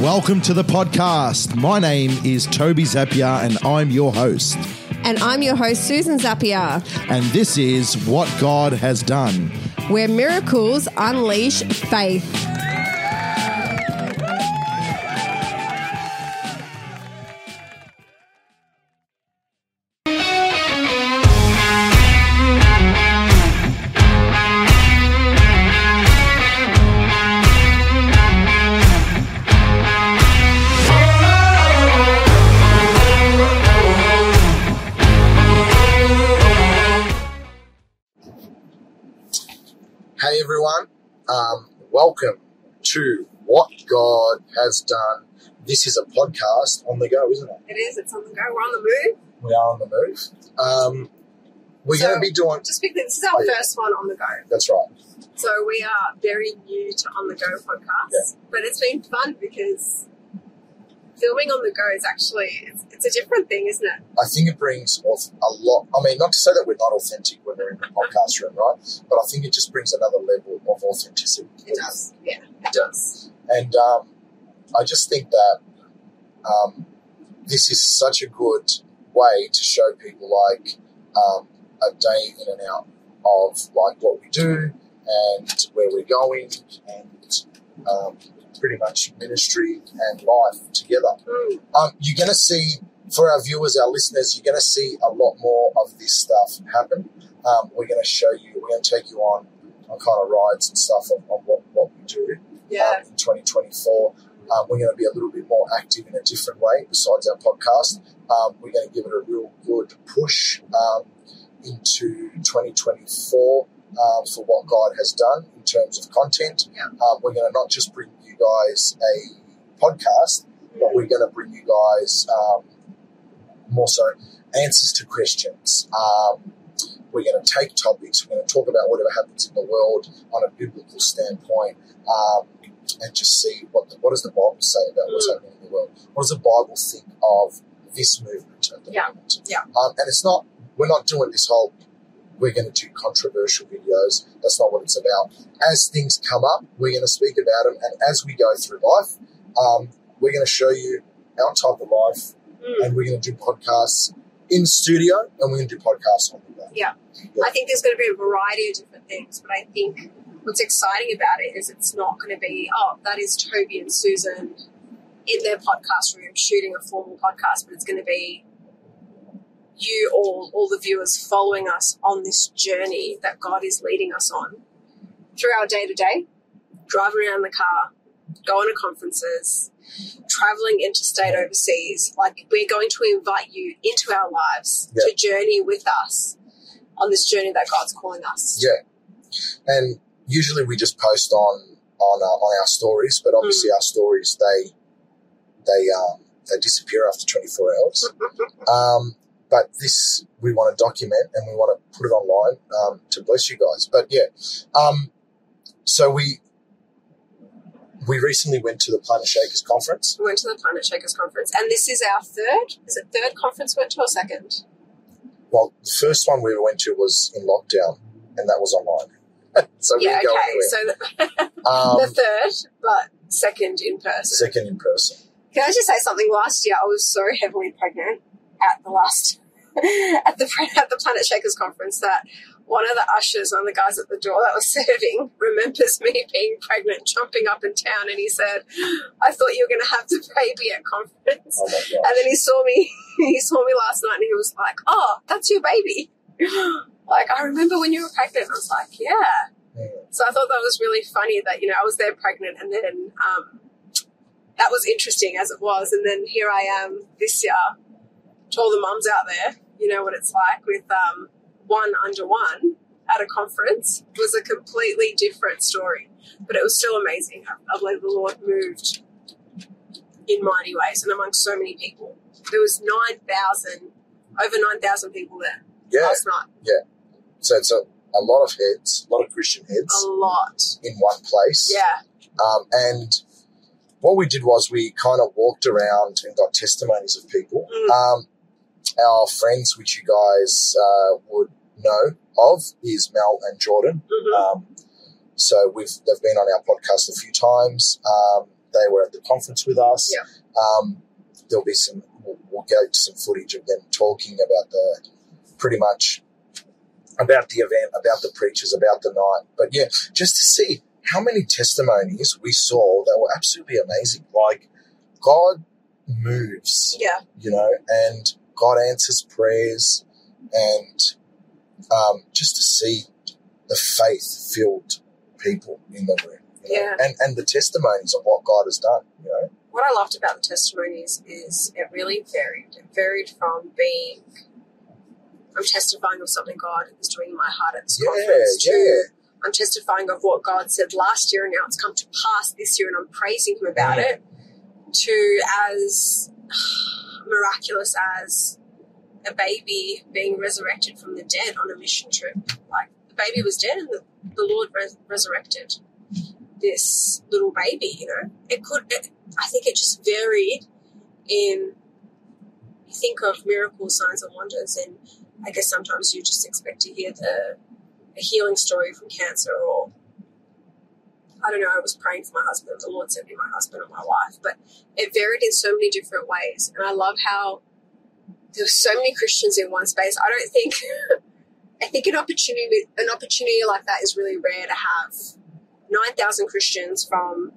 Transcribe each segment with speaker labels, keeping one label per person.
Speaker 1: Welcome to the podcast. My name is Toby Zappia and I'm your host.
Speaker 2: And I'm your host, Sussan Zappia,
Speaker 1: And this is What God Has Done.
Speaker 2: where miracles unleash faith.
Speaker 3: To What God Has Done. This is a podcast on the go, isn't it?
Speaker 4: It is. It's on the go. We're on the move.
Speaker 3: We are on the move. Um, we're
Speaker 4: So-
Speaker 3: going to be doing.
Speaker 4: Just quickly, this is our
Speaker 3: Oh, yeah.
Speaker 4: first one on the go.
Speaker 3: That's right.
Speaker 4: So we are very new to On the Go podcast,
Speaker 3: Yeah.
Speaker 4: but it's been fun because filming on the go is actually it's, it's a different thing, isn't it?
Speaker 3: I think it brings off a lot. I mean, not to say that we're not authentic when we're in the podcast room, right? But I think it just brings another level of authenticity.
Speaker 4: It does. Yeah, it does.
Speaker 3: And um, I just think that um, this is such a good way to show people like um, a day in and out of like what we do and where we're going and um, pretty much ministry and life together.
Speaker 4: Mm.
Speaker 3: Um, you're going to see, for our viewers, our listeners, you're going to see a lot more of this stuff happen. Um, we're going to show you, we're going to take you on, on kind of rides and stuff on, on what, what we do
Speaker 4: Yeah.
Speaker 3: um, in 2024. Um, we're going to be a little bit more active in a different way besides our podcast. Um, we're going to give it a real good push um, into 2024 um, for what God has done in terms of content.
Speaker 4: Yeah.
Speaker 3: Um, we're going to not just bring you guys a podcast, but we're going to bring you guys um, more so answers to questions. Um, we're going to take topics. We're going to talk about whatever happens in the world on a biblical standpoint, um, and just see what the, what does the Bible say about what's
Speaker 4: Mm.
Speaker 3: happening in the world. What does the Bible think of this movement at the
Speaker 4: Yeah.
Speaker 3: moment?
Speaker 4: Yeah.
Speaker 3: Um, and it's not. We're not doing this whole. We're going to do controversial videos. That's not what it's about. As things come up, we're going to speak about them, and as we go through life, um, we're going to show you our type of life,
Speaker 4: Mm.
Speaker 3: and we're going to do podcasts in studio, and we're going to do podcasts on the go.
Speaker 4: Yeah. I think there's going to be a variety of different things, but I think what's exciting about it is it's not going to be, oh, that is Toby and Sussan in their podcast room shooting a formal podcast, but it's going to be you all, all the viewers following us on this journey that God is leading us on through our day to day, driving around the car, going to conferences, traveling interstate overseas. Like we're going to invite you into our lives
Speaker 3: Yeah.
Speaker 4: to journey with us on this journey that God's calling us.
Speaker 3: Yeah, and usually we just post on on uh, on our stories, but obviously our stories they they um, they disappear after 24 hours. Um, but this we want to document and we want to put it online um, to bless you guys. But yeah, um, so we we recently went to the Planetshakers conference.
Speaker 4: We went to the Planetshakers conference, and this is our third. Is it third conference we went to or second?
Speaker 3: Well, the first one we went to was in lockdown, and that was online. so
Speaker 4: yeah, okay.
Speaker 3: anywhere.
Speaker 4: So the,
Speaker 3: Um,
Speaker 4: the third, but second in person.
Speaker 3: second in person.
Speaker 4: Can I just say something? Last year, I was so heavily pregnant at the last at the at the Planetshakers conference that one of the ushers, one of the guys at the door that was serving, remembers me being pregnant, jumping up in town, and he said, "I thought you were going to have the baby at conference."
Speaker 3: Oh.
Speaker 4: And then he saw me. He saw me last night, and he was like, "Oh, that's your baby." Like I remember when you were pregnant. I was like, "Yeah." So I thought that was really funny that you know I was there pregnant, and then um, that was interesting as it was, and then here I am this year to all the mums out there. You know what it's like with um, one under one at a conference was a completely different story, but it was still amazing. I, I believe the Lord moved in mighty ways and among so many people. There was nine thousand, over nine thousand people there
Speaker 3: Yeah.
Speaker 4: last night. Yeah.
Speaker 3: So it's a, a lot of heads, a lot of Christian heads
Speaker 4: A lot,
Speaker 3: in one place.
Speaker 4: yeah.
Speaker 3: Um, and what we did was we kind of walked around and got testimonies of people.
Speaker 4: Mm.
Speaker 3: Um, our friends, which you guys uh, would know of, is Mel and Jordan.
Speaker 4: Mhm.
Speaker 3: Um, so we've they've been on our podcast a few times. Um, they were at the conference with us.
Speaker 4: Yeah.
Speaker 3: Um, there'll be some. We'll, we'll go to some footage of them talking about the pretty much about the event, about the preachers, about the night. But yeah, just to see how many testimonies we saw that were absolutely amazing. Like God moves,
Speaker 4: Yeah.
Speaker 3: you know, and God answers prayers, and um, just to see the faith filled people in the room, you know,
Speaker 4: Yeah.
Speaker 3: and and the testimonies of what God has done, you know.
Speaker 4: What I loved about the testimonies is it really varied. It varied from being I'm testifying of something God is doing in my heart at this
Speaker 3: Yeah,
Speaker 4: conference
Speaker 3: yeah.
Speaker 4: to I'm testifying of what God said last year and now it's come to pass this year and I'm praising him about
Speaker 3: Yeah.
Speaker 4: it to as miraculous as a baby being resurrected from the dead on a mission trip. Like the baby was dead and the, the Lord res- resurrected this little baby, you know. It could, it, I think it just varied in, you think of miracles, signs, and wonders, and I guess sometimes you just expect to hear the a healing story from cancer or I don't know, I was praying for my husband, the Lord sent me my husband and my wife, but it varied in so many different ways. And I love how there were so many Christians in one space. I don't think I think an opportunity an opportunity like that is really rare to have nine thousand Christians from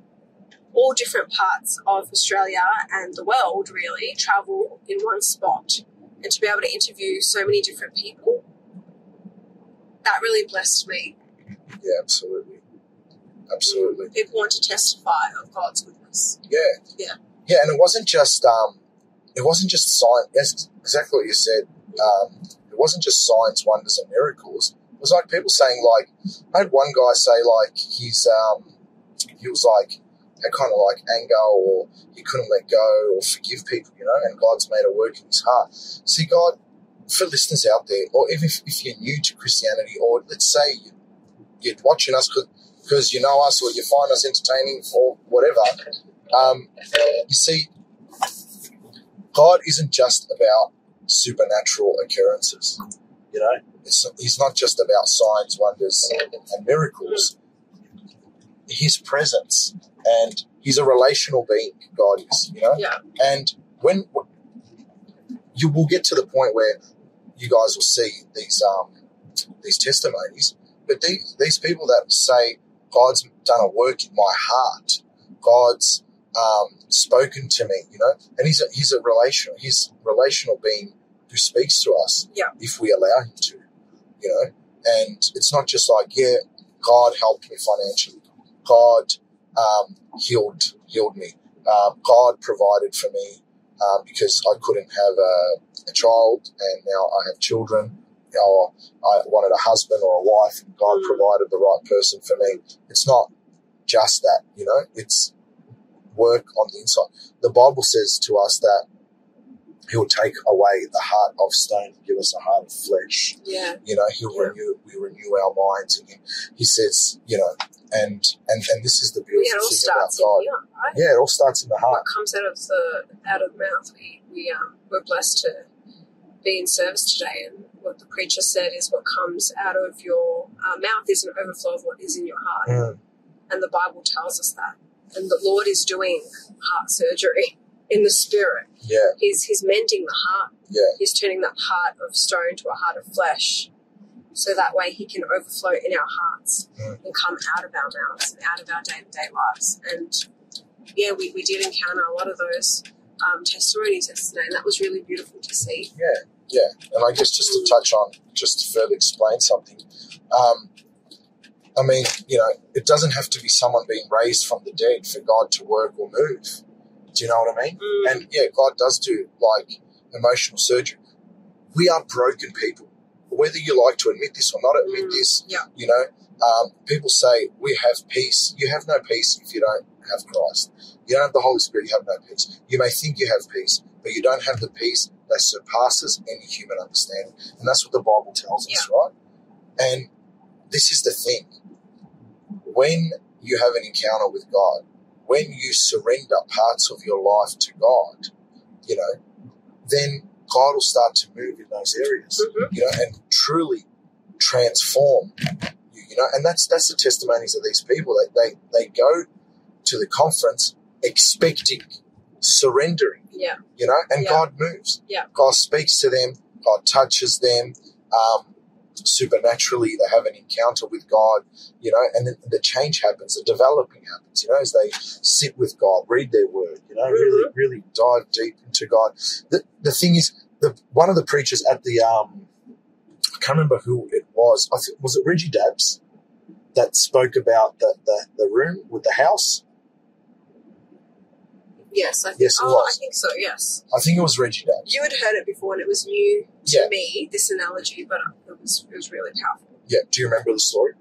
Speaker 4: all different parts of Australia and the world really travel in one spot and to be able to interview so many different people. That really blessed me.
Speaker 3: Yeah, absolutely, absolutely.
Speaker 4: People want to testify of God's goodness.
Speaker 3: Yeah.
Speaker 4: Yeah.
Speaker 3: Yeah, and it wasn't just um, it wasn't just science. Yes, exactly what you said. Um, it wasn't just science, wonders, and miracles. It was like people saying like I had one guy say like he's um, he was like had kind of like anger or he couldn't let go or forgive people, you know, and God's made a work in his heart. See, God, for listeners out there, or even if, if you're new to Christianity, or let's say you- you're watching us because you know us or you find us entertaining or whatever, um, you see, God isn't just about supernatural occurrences. You know, it's, He's not just about signs, wonders, and miracles. His presence, and He's a relational being. God is, you know,
Speaker 4: Yeah.
Speaker 3: and when you will get to the point where you guys will see these um, these testimonies, but these these people that say God's done a work in my heart, God's um, spoken to me, you know, and he's a, he's a relational he's relational being who speaks to us
Speaker 4: Yeah.
Speaker 3: if we allow him to, you know, and it's not just like yeah, God helped me financially, God um, healed healed me, um, God provided for me um, because I couldn't have a, a child and now I have children. Or I wanted a husband or a wife, and God
Speaker 4: Mm.
Speaker 3: provided the right person for me. It's not just that, you know, it's work on the inside. The Bible says to us that He'll take away the heart of stone and give us a heart of flesh.
Speaker 4: Yeah.
Speaker 3: You know, He'll
Speaker 4: Yeah.
Speaker 3: renew, we renew our minds and He says, you know, and and and this is the
Speaker 4: Yeah,
Speaker 3: beautiful
Speaker 4: it all
Speaker 3: thing about God.
Speaker 4: here, right?
Speaker 3: Yeah, it all starts in the heart.
Speaker 4: What comes out of the out of the mouth, we we um we're blessed to be in service today, and what the preacher said is what comes out of your uh, mouth is an overflow of what is in your heart,
Speaker 3: Mm,
Speaker 4: and the Bible tells us that. And the Lord is doing heart surgery in the spirit.
Speaker 3: yeah,
Speaker 4: He's he's mending the heart.
Speaker 3: yeah,
Speaker 4: He's turning that heart of stone to a heart of flesh. So that way he can overflow in our hearts
Speaker 3: Mm.
Speaker 4: and come out of our mouths and out of our day to day lives. And yeah, we, we did encounter a lot of those um, testimonies yesterday, and that was really beautiful to see.
Speaker 3: yeah, yeah. And I guess just to touch on, just to further explain something, um, I mean, you know, it doesn't have to be someone being raised from the dead for God to work or move. Do you know what I mean?
Speaker 4: Mm,
Speaker 3: And yeah, God does do like emotional surgery. We are broken people. Whether you like to admit this or not admit
Speaker 4: Mm,
Speaker 3: this,
Speaker 4: yeah.
Speaker 3: you know, um, people say we have peace. You have no peace if you don't have Christ. You don't have the Holy Spirit, you have no peace. You may think you have peace, but you don't have the peace that surpasses any human understanding. And that's what the Bible tells us, right? And this is the thing. When you have an encounter with God, when you surrender parts of your life to God, you know, then God will start to move in those areas,
Speaker 4: Mhm.
Speaker 3: you know, and truly transform you, you know, and that's that's the testimonies of these people. They they, they go to the conference expecting, surrendering,
Speaker 4: Yeah.
Speaker 3: you know, and
Speaker 4: Yeah.
Speaker 3: God moves.
Speaker 4: Yeah.
Speaker 3: God speaks to them, God touches them. Um, supernaturally, they have an encounter with God, you know, and then the change happens, the developing happens, you know, as they sit with God, read their word, you know, really, really dive deep into God. The, the thing is, the one of the preachers at the, um, I can't remember who it was, I think, was it Reggie Dabbs that spoke about the, the, the room with the house?
Speaker 4: Yes, I think.
Speaker 3: Yes, it
Speaker 4: oh,
Speaker 3: was.
Speaker 4: I think so. Yes,
Speaker 3: I think it was Reggie Dabbs.
Speaker 4: you had heard it before, and it was new to
Speaker 3: Yeah.
Speaker 4: me. This analogy, but it was it was really powerful.
Speaker 3: Yeah. Do you remember the story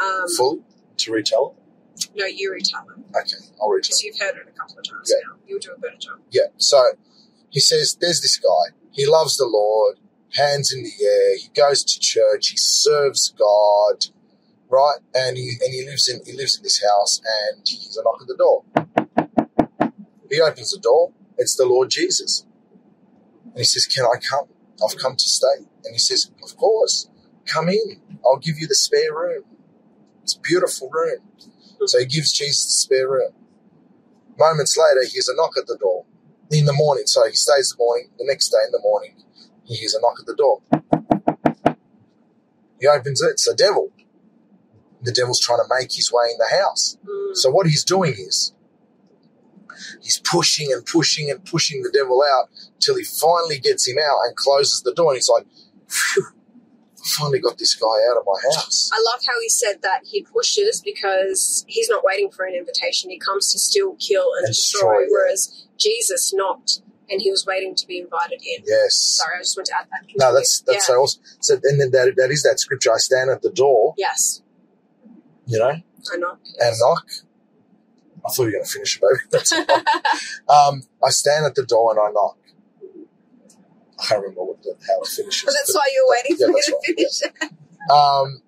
Speaker 4: Um,
Speaker 3: fully to retell it?
Speaker 4: no, you retell it
Speaker 3: Okay, I'll retell
Speaker 4: because you've heard it a couple of times
Speaker 3: Yeah.
Speaker 4: now. You'll do a better job.
Speaker 3: Yeah. So he says, there's this guy. He loves the Lord, hands in the air. He goes to church. He serves God, right? And he and he lives in he lives in this house, and he hears a knock at the door. He opens the door. It's the Lord Jesus, and he says, "Can I come? I've come to stay." And he says, "Of course, come in. I'll give you the spare room. It's a beautiful room." So he gives Jesus the spare room. Moments later, he hears a knock at the door in the morning. So he stays the morning. The next day in the morning, he hears a knock at the door. He opens it. It's the devil. The devil's trying to make his way in the house.
Speaker 4: Mm.
Speaker 3: So what he's doing is he's pushing and pushing and pushing the devil out till he finally gets him out and closes the door. And he's like, Phew, I finally got this guy out of my house.
Speaker 4: I love how he said that he pushes because he's not waiting for an invitation. He comes to steal, kill, and,
Speaker 3: And
Speaker 4: destroy,
Speaker 3: destroy,
Speaker 4: whereas Jesus knocked and he was waiting to be invited in.
Speaker 3: Yes.
Speaker 4: Sorry, I just want to add that.
Speaker 3: No, that's that's
Speaker 4: yeah.
Speaker 3: so awesome. So and then that that is that scripture. I stand at the door,
Speaker 4: Yes,
Speaker 3: you know,
Speaker 4: I know.
Speaker 3: and knock. I thought you were going to finish it, baby. That's um, I stand at the door and I knock. I can't remember what the, how it finishes.
Speaker 4: that's
Speaker 3: but-
Speaker 4: why you're waiting
Speaker 3: yeah,
Speaker 4: for me
Speaker 3: that's
Speaker 4: to
Speaker 3: right,
Speaker 4: finish it.
Speaker 3: Um,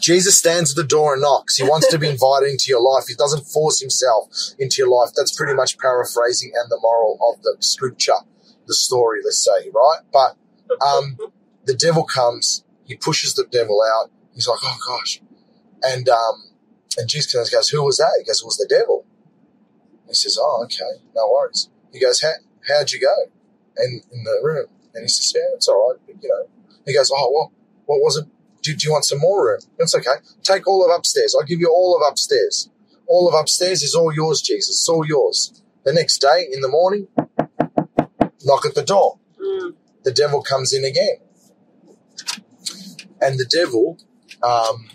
Speaker 3: Jesus stands at the door and knocks. He wants to be invited into your life. He doesn't force himself into your life. That's pretty much paraphrasing and the moral of the scripture, the story, let's say, right? But um, the devil comes. He pushes the devil out. He's like, oh gosh, and um, and Jesus goes, who was that? He goes, it was the devil. He says, oh okay, no worries. He goes, how how'd you go? And in the room, and he says, yeah, it's all right, but, you know. He goes, oh well, what was it? Do, do you want some more room? It's okay. Take all of upstairs. I'll give you all of upstairs. All of upstairs is all yours, Jesus. It's all yours. The next day in the morning, knock at the door.
Speaker 4: Mm.
Speaker 3: The devil comes in again. And the devil um,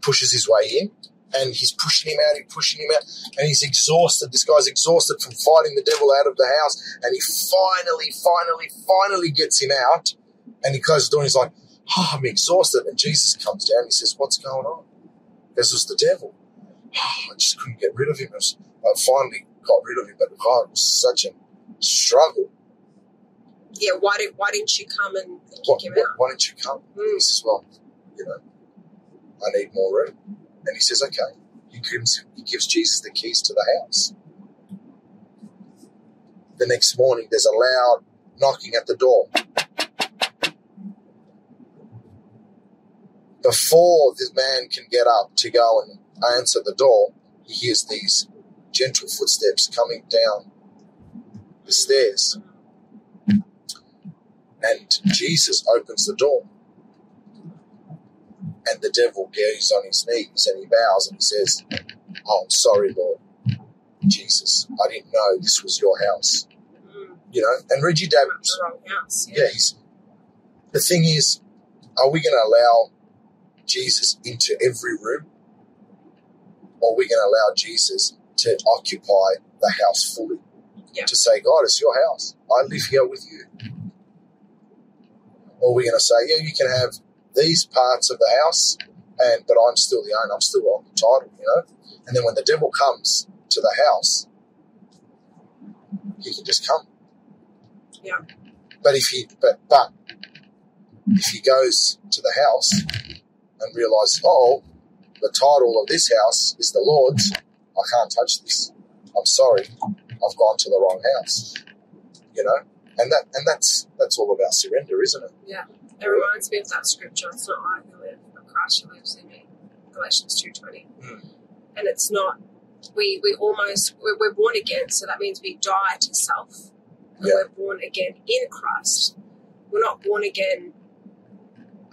Speaker 3: pushes his way in and he's pushing him out, he's pushing him out, and he's exhausted. This guy's exhausted from fighting the devil out of the house, and he finally, finally, finally gets him out, and he closes the door and he's like, oh, I'm exhausted. And Jesus comes down and he says, What's going on? This was the devil. Oh, I just couldn't get rid of him. I, was- I finally got rid of him, but God, it was such a struggle.
Speaker 4: Yeah, why did why didn't you come and and
Speaker 3: Why, why,
Speaker 4: out?
Speaker 3: why don't you come?
Speaker 4: Mm.
Speaker 3: He says, Well, you know, I need more room. And he says, Okay. He gives, he gives Jesus the keys to the house. The next morning, there's a loud knocking at the door. Before this man can get up to go and answer the door, he hears these gentle footsteps coming down the stairs. And Jesus opens the door. And the devil goes on his knees and he bows and he says, Oh, I'm sorry, Lord. Jesus, I didn't know this was your house.
Speaker 4: Mm.
Speaker 3: You know, and Reggie
Speaker 4: house.
Speaker 3: yeah, the thing is, are we gonna allow Jesus into every room? Or are we gonna allow Jesus to occupy the house fully?
Speaker 4: Yeah.
Speaker 3: To say, God, it's your house. I live here with you. Or are we gonna say, Yeah, you can have these parts of the house, and but I'm still the owner, I'm still on the title, you know? And then when the devil comes to the house, he can just come.
Speaker 4: Yeah.
Speaker 3: But if he but but if he goes to the house and realizes, oh, the title of this house is the Lord's, I can't touch this. I'm sorry, I've gone to the wrong house. You know, and that and that's that's all about surrender, isn't it?
Speaker 4: It reminds me of that scripture. It's not I who live, but Christ who lives in me. Galatians two twenty.
Speaker 3: Mm.
Speaker 4: And it's not we we almost we're, we're born again, so that means we die to self, and
Speaker 3: Yeah.
Speaker 4: we're born again in Christ. We're not born again,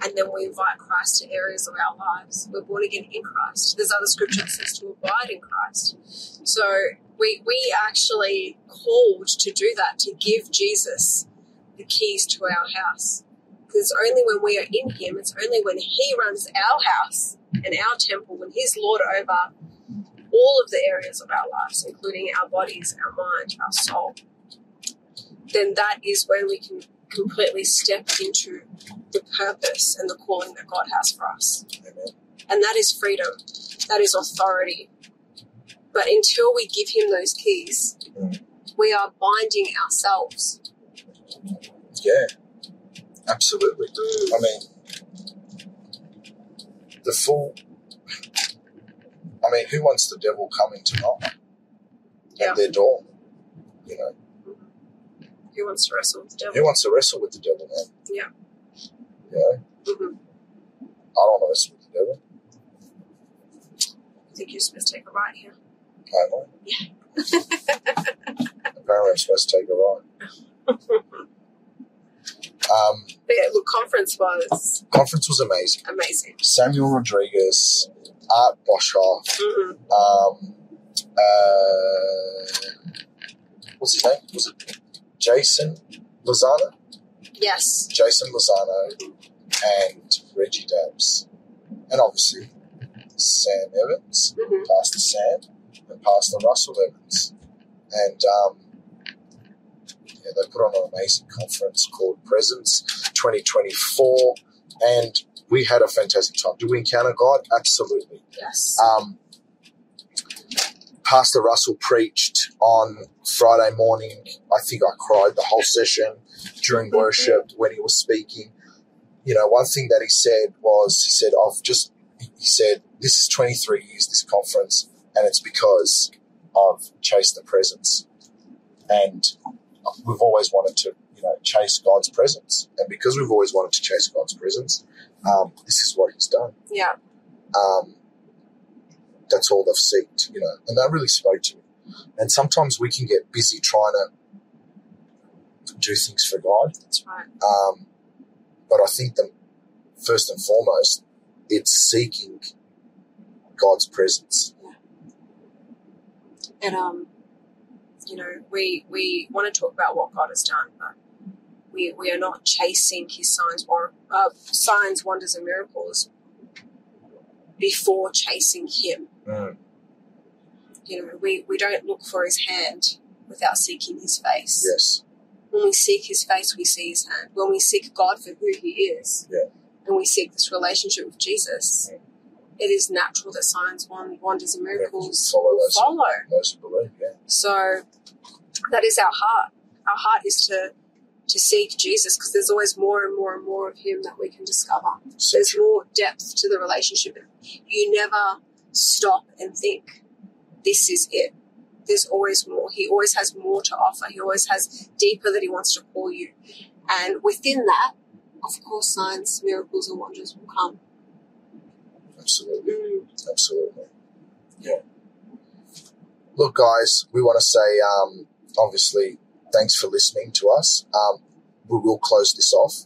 Speaker 4: and then we invite Christ to areas of our lives. We're born again in Christ. There's other scripture that says to abide in Christ. So we we actually called to do that to give Jesus the keys to our house. Because it's only when we are in Him, it's only when He runs our house and our temple, when He's Lord over all of the areas of our lives, including our bodies, our mind, our soul, then that is when we can completely step into the purpose and the calling that God has for us. And that is freedom, that is authority. But until we give Him those keys, we are binding ourselves.
Speaker 3: Yeah, absolutely. I mean, the full. I mean, who wants the devil coming to knock
Speaker 4: Yeah.
Speaker 3: at their door? You know,
Speaker 4: Who wants to wrestle with the devil?
Speaker 3: who wants to wrestle with the devil, man?
Speaker 4: Yeah.
Speaker 3: You know,
Speaker 4: Mhm.
Speaker 3: I don't want to wrestle with the devil.
Speaker 4: I think you're supposed to take a right here.
Speaker 3: Am I?
Speaker 4: Yeah.
Speaker 3: Apparently, I'm supposed to take a ride. Um,
Speaker 4: But yeah, look, conference was
Speaker 3: conference was amazing.
Speaker 4: amazing.
Speaker 3: Samuel Rodriguez, Art Boshoff,
Speaker 4: hmm
Speaker 3: um, uh, what's his name? Was it Jason Lozano?
Speaker 4: Yes.
Speaker 3: Jason Lozano and Reggie Dabbs. And obviously Sam Evans,
Speaker 4: hmm
Speaker 3: Pastor Sam, and Pastor Russell Evans. And um, yeah, they put on an amazing conference called Presence 2024. And we had a fantastic time. Did we encounter God? Absolutely.
Speaker 4: Yes.
Speaker 3: Um, Pastor Russell preached on Friday morning. I think I cried the whole session during worship when he was speaking. You know, one thing that he said was, he said, I've just, he said, this is 23 years, this conference, and it's because I've chased the presence. And we've always wanted to, you know, chase God's presence. And because we've always wanted to chase God's presence, um, this is what he's done
Speaker 4: yeah.
Speaker 3: um, that's all they've seeked, you know, and that really spoke to me. And sometimes we can get busy trying to do things for God,
Speaker 4: That's right.
Speaker 3: um, but I think that first and foremost, it's seeking God's presence. Yeah.
Speaker 4: And um, you know, we we want to talk about what God has done, but we we are not chasing His signs or uh, signs, wonders, and miracles before chasing Him.
Speaker 3: Mm.
Speaker 4: You know, we we don't look for His hand without seeking His face.
Speaker 3: Yes,
Speaker 4: When we seek His face, we see His hand. When we seek God for who He is,
Speaker 3: Yeah.
Speaker 4: and we seek this relationship with Jesus,
Speaker 3: Yeah.
Speaker 4: it is natural that signs, wonders, and miracles
Speaker 3: follow those.
Speaker 4: follow.
Speaker 3: those who believe.
Speaker 4: So that is our heart. Our heart is to to seek Jesus because there's always more and more and more of Him that we can discover.
Speaker 3: so
Speaker 4: There's more depth to the relationship. You never stop and think, this is it. There's always more. He always has more to offer. He always has deeper that He wants to call you. And within that, of course, signs, miracles, and wonders will come.
Speaker 3: Absolutely.
Speaker 4: Mm,
Speaker 3: Absolutely. Yeah. Look, guys, we want to say, um, obviously, thanks for listening to us. Um, we will close this off.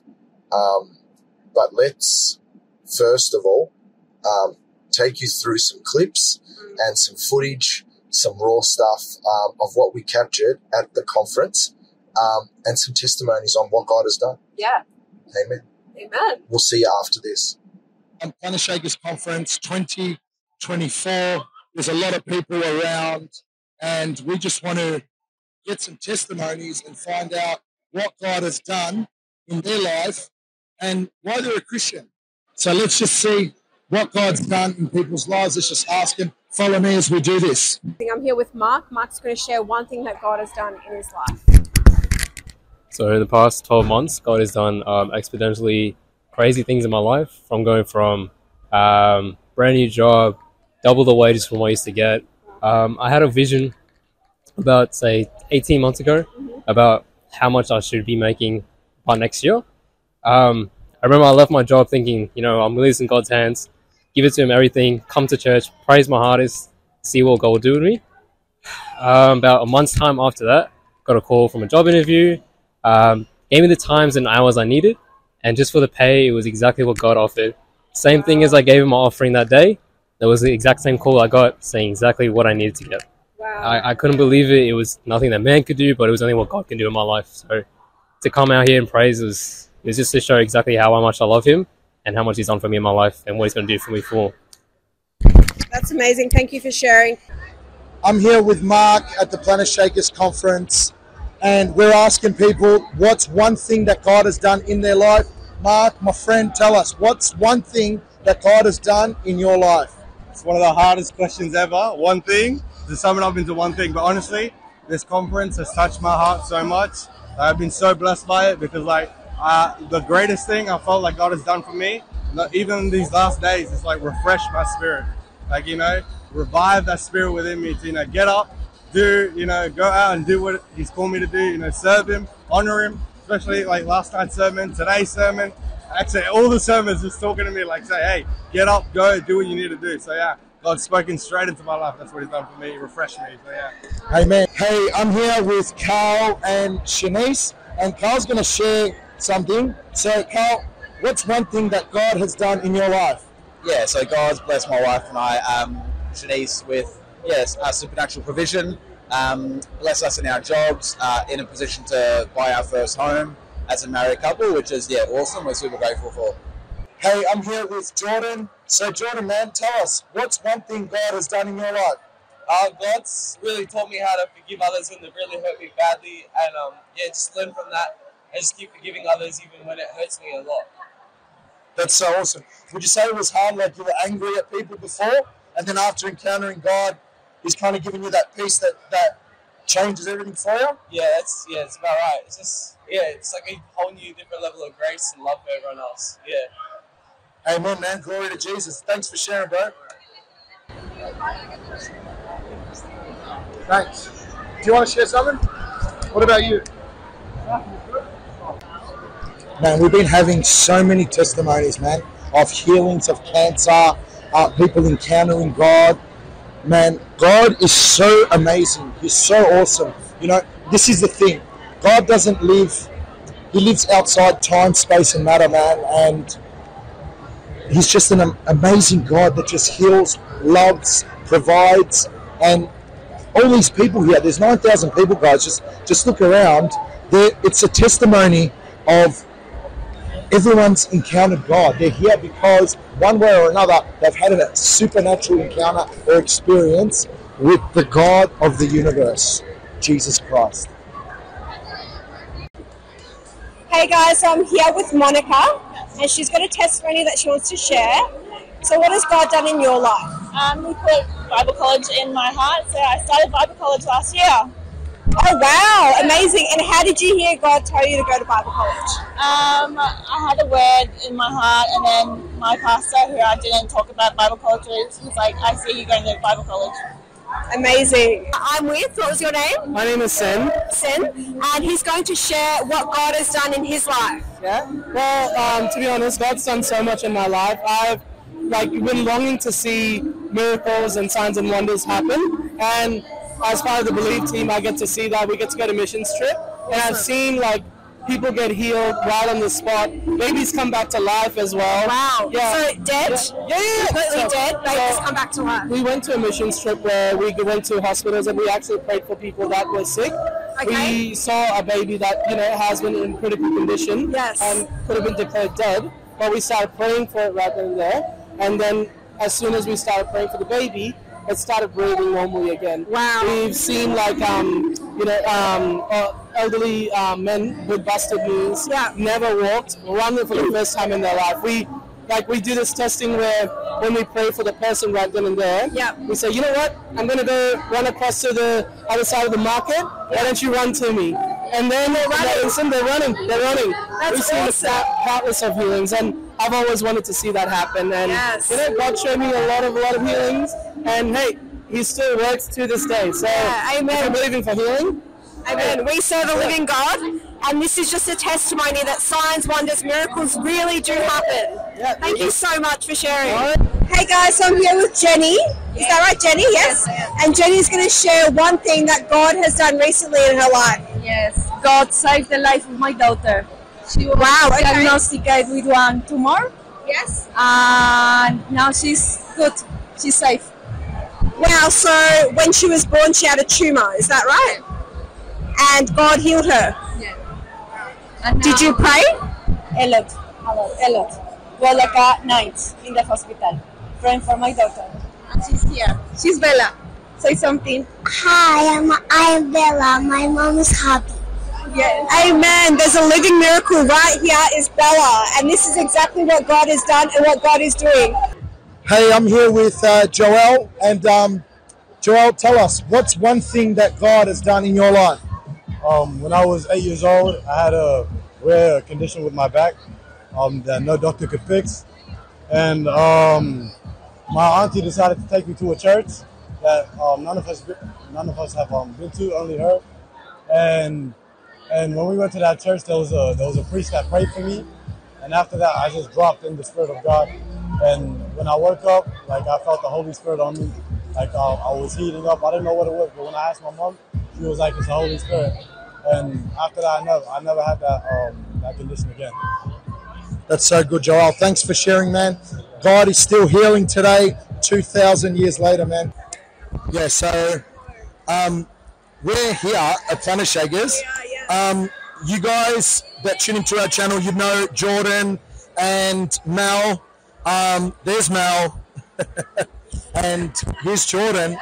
Speaker 3: Um, but let's, first of all, um, take you through some clips
Speaker 4: mm.
Speaker 3: and some footage, some raw stuff um, of what we captured at the conference, um, and some testimonies on what God has done.
Speaker 4: Yeah.
Speaker 3: Amen.
Speaker 4: Amen.
Speaker 3: We'll see you after this.
Speaker 1: um, Planetshakers Conference 2024. There's a lot of people around, and we just want to get some testimonies and find out what God has done in their life and why they're a Christian. So let's just see what God's done in people's lives. Let's just ask Him. Follow me as we do this.
Speaker 2: I'm here with Mark. Mark's going to share one thing that God has done in his life.
Speaker 5: So in the past 12 months, God has done um, exponentially crazy things in my life. From going from um, brand new job, double the wages from what I used to get. Um, I had a vision about say 18 months ago about how much I should be making by next year. Um, I remember I left my job thinking, you know, I'm leaving in God's hands, give it to Him, everything, come to church, praise my hardest, see what God will do with me. Um, about a month's time after that, got a call from a job interview. Um, gave me the times and hours I needed, and just for the pay, it was exactly what God offered. Same thing as I gave him my offering that day. That was the exact same call I got, saying exactly what I needed to get.
Speaker 2: Wow.
Speaker 5: I, I couldn't believe it. It was nothing that man could do, but it was only what God can do in my life. So to come out here and praise was, was just to show exactly how much I love Him and how much He's done for me in my life and what He's going to do for me for.
Speaker 2: That's amazing. Thank you for sharing.
Speaker 1: I'm here with Mark at the Planetshakers conference, and we're asking people what's one thing that God has done in their life. Mark, my friend, tell us what's one thing that God has done in your life.
Speaker 6: It's one of the hardest questions ever. One thing to sum it up into one thing, but honestly, this conference has touched my heart so much. I've been so blessed by it because, like, uh, the greatest thing I felt like God has done for me, even these last days, is like refresh my spirit. Like, you know, revive that spirit within me to, you know, get up, do, you know, go out and do what He's called me to do, you know, serve Him, honor Him, especially like last night's sermon, today's sermon. Actually, all the sermons just talking to me like, say, hey, get up, go, do what you need to do. So, yeah, God's spoken straight into my life. That's what He's done for me, refreshed me. So, yeah.
Speaker 1: Amen. Hey, I'm here with Carl and Shanice, and Carl's going to share something. So, Carl, what's one thing that God has done in your life?
Speaker 7: yeah, so God's blessed my wife and I, um, Shanice, with yes, our supernatural provision. Um, bless us in our jobs, uh, in a position to buy our first home as a married couple, which is yeah, awesome. We're super grateful for.
Speaker 1: Hey, I'm here with Jordan. So, Jordan, man, tell us what's one thing God has done in your life?
Speaker 8: Uh, God's really taught me how to forgive others when they've really hurt me badly, and um, yeah, just learn from that and just keep forgiving others even when it hurts me a lot.
Speaker 1: That's so awesome. Would you say it was hard, like you were angry at people before, and then after encountering God, He's kind of giving you that peace that that changes everything for you?
Speaker 8: Yeah, that's yeah, it's about right. It's just yeah, it's like a whole new different level of grace and love for everyone else. Yeah.
Speaker 1: Amen, man. Glory to Jesus. Thanks for sharing, bro. Thanks. Do you want to share something? What about you? Man, we've been having so many testimonies, man, of healings of cancer, uh, people encountering God. Man, God is so amazing. He's so awesome. You know, this is the thing. God doesn't live, He lives outside time, space, and matter, man. And He's just an amazing God that just heals, loves, provides, and all these people here. There's nine thousand people, guys. Just just look around. There, it's a testimony of everyone's encountered God. They're here because one way or another they've had a supernatural encounter or experience with the God of the universe, Jesus Christ.
Speaker 2: Hey guys, I'm here with Monica, and she's got a testimony that she wants to share. So, what has God done in your life?
Speaker 9: Um, he put Bible college in my heart, so I started Bible college last year.
Speaker 2: Oh wow, amazing! And how did you hear God tell you to go to Bible college?
Speaker 9: Um, I had a word in my heart, and then my pastor, who I didn't talk about Bible college with, was like, "I see you going to Bible college."
Speaker 2: Amazing. I'm with. What was your name?
Speaker 10: My name is Sen.
Speaker 2: Sin, and he's going to share what God has done in his life.
Speaker 10: Yeah. Well, um, to be honest, God's done so much in my life. I've like been longing to see miracles and signs and wonders happen, and as part of the Believe team, I get to see that. We get to go to missions trip, and I've seen like people get healed right on the spot. Babies come back to life as well.
Speaker 2: Wow.
Speaker 10: Yeah.
Speaker 2: So dead?
Speaker 10: Yeah, yeah, yeah.
Speaker 2: Completely
Speaker 10: So-
Speaker 2: dead. Babies
Speaker 10: so-
Speaker 2: come back to life.
Speaker 10: We went to a missions trip where we went to hospitals and we actually prayed for people that were sick.
Speaker 2: Okay.
Speaker 10: We saw a baby that you know has been in critical condition
Speaker 2: Yes.
Speaker 10: and could have been declared dead, but we started praying for it right then and there. And then as soon as we started praying for the baby, it started breathing normally again.
Speaker 2: Wow.
Speaker 10: We've seen like um, you know um, uh, elderly uh, men with busted knees,
Speaker 2: Yeah.
Speaker 10: never walked, running for the first time in their life. We like we do this testing where when we pray for the person right then and there,
Speaker 2: Yeah.
Speaker 10: we say, you know what, I'm gonna go run across to the other side of the market. Why don't you run to me? And then they're running. They're running. They're running.
Speaker 2: That's
Speaker 10: We've seen
Speaker 2: awesome.
Speaker 10: cou- countless of healings, and I've always wanted to see that happen. And
Speaker 2: Yes.
Speaker 10: you know, God showed me a lot of a lot of healings, and hey, He still works to this day. So
Speaker 2: Yeah, amen.
Speaker 10: if you're believing for healing,
Speaker 2: Amen. We serve a living God, And this is just a testimony that signs, wonders, miracles really do happen. Thank you so much for sharing. Hey guys, so I'm here with Jenny. Is that right, Jenny? Yes. And Jenny's going to share one thing that God has done recently in her life.
Speaker 11: Yes, God saved the life of my daughter. She was
Speaker 2: Wow, okay.
Speaker 11: diagnosticated with one tumor,
Speaker 2: Yes.
Speaker 11: and now she's good. She's safe.
Speaker 2: Wow, so when she was born, she had a tumor. Is that right? And God healed her. Yeah.
Speaker 11: And
Speaker 2: Did you pray?
Speaker 11: A lot, a lot, a lot. Well, like uh, a night in the hospital, praying for my daughter. And she's here. She's Bella. Say something.
Speaker 9: Hi, I'm I'm Bella. My mom is happy.
Speaker 11: Yes.
Speaker 2: Amen. There's a living miracle right here is Bella. And this is exactly what God has done and what God is doing.
Speaker 1: Hey, I'm here with uh, Joel, and um, Joel, tell us what's one thing that God has done in your life.
Speaker 12: Um, when I was eight years old, I had a rare condition with my back um, that no doctor could fix. And um, my auntie decided to take me to a church that um, none of us none of us have um, been to, only her. And and when we went to that church, there was a there was a priest that prayed for me. And after that, I just dropped in the spirit of God. And when I woke up, like I felt the Holy Spirit on me. Like uh, I was heating up. I didn't know what it was, but when I asked my mom, she was like, "It's the Holy Spirit." And after that, I never, I never had that um, that condition again.
Speaker 1: That's so good, Joel. Thanks for sharing, man. God is still healing today, 2,000 years later, man. Yeah, so um, we're here at Planetshakers. Um, you guys that tune into our channel, you know Jordan and Mel. Um, there's Mel. and here's Jordan,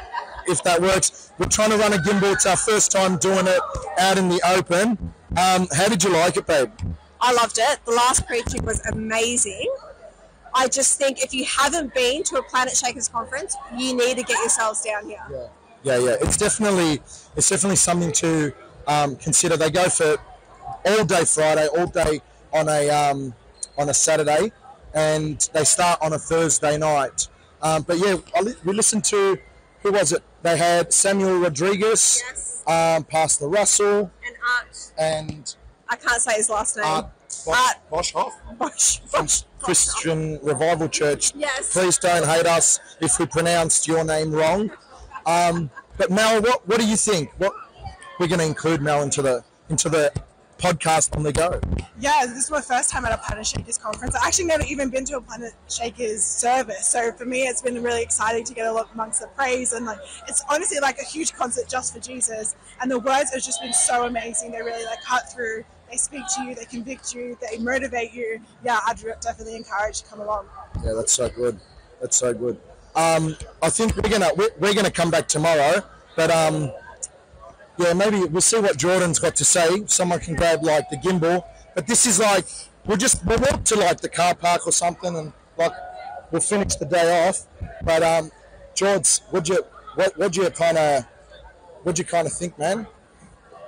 Speaker 1: if that works. We're trying to run a gimbal. It's our first time doing it out in the open. Um, how did you like it, babe?
Speaker 2: I loved it. The last preaching was amazing. I just think if you haven't been to a Planetshakers conference, you need to get yourselves down here.
Speaker 1: Yeah, yeah. It's definitely it's definitely something to um, consider. They go for all day Friday, all day on a um, on a Saturday, and they start on a Thursday night. Um, but yeah, I li- we listened to who was it? They had Samuel Rodriguez, um, Pastor Russell,
Speaker 2: And Art,
Speaker 1: and
Speaker 2: I can't say his last name.
Speaker 1: Art
Speaker 2: Art
Speaker 1: Boshoff
Speaker 2: Bosch.
Speaker 1: from Christian Revival Church.
Speaker 2: Yes.
Speaker 1: Please don't hate us if we pronounced your name wrong. Um, but Mel, what, what do you think? What we're going to include Mel into the into the podcast on the go?
Speaker 13: Yeah, this is my first time at a Planetshakers conference. I actually never even been to a Planet Shakers service, so for me, it's been really exciting to get a lot amongst the praise and like it's honestly like a huge concert just for Jesus. And the words have just been so amazing. They really like cut through. They speak to you. They convict you. They motivate you. Yeah, I'd definitely encourage you to come along.
Speaker 1: Yeah, that's so good. That's so good. Um, I think we're gonna we're, we're gonna come back tomorrow, but um, yeah, maybe we'll see what Jordan's got to say. Someone can grab like the gimbal, but this is like we'll just we'll walk to like the car park or something, and like we'll finish the day off. But um, George, would you what would you kind of would you kind of think, man?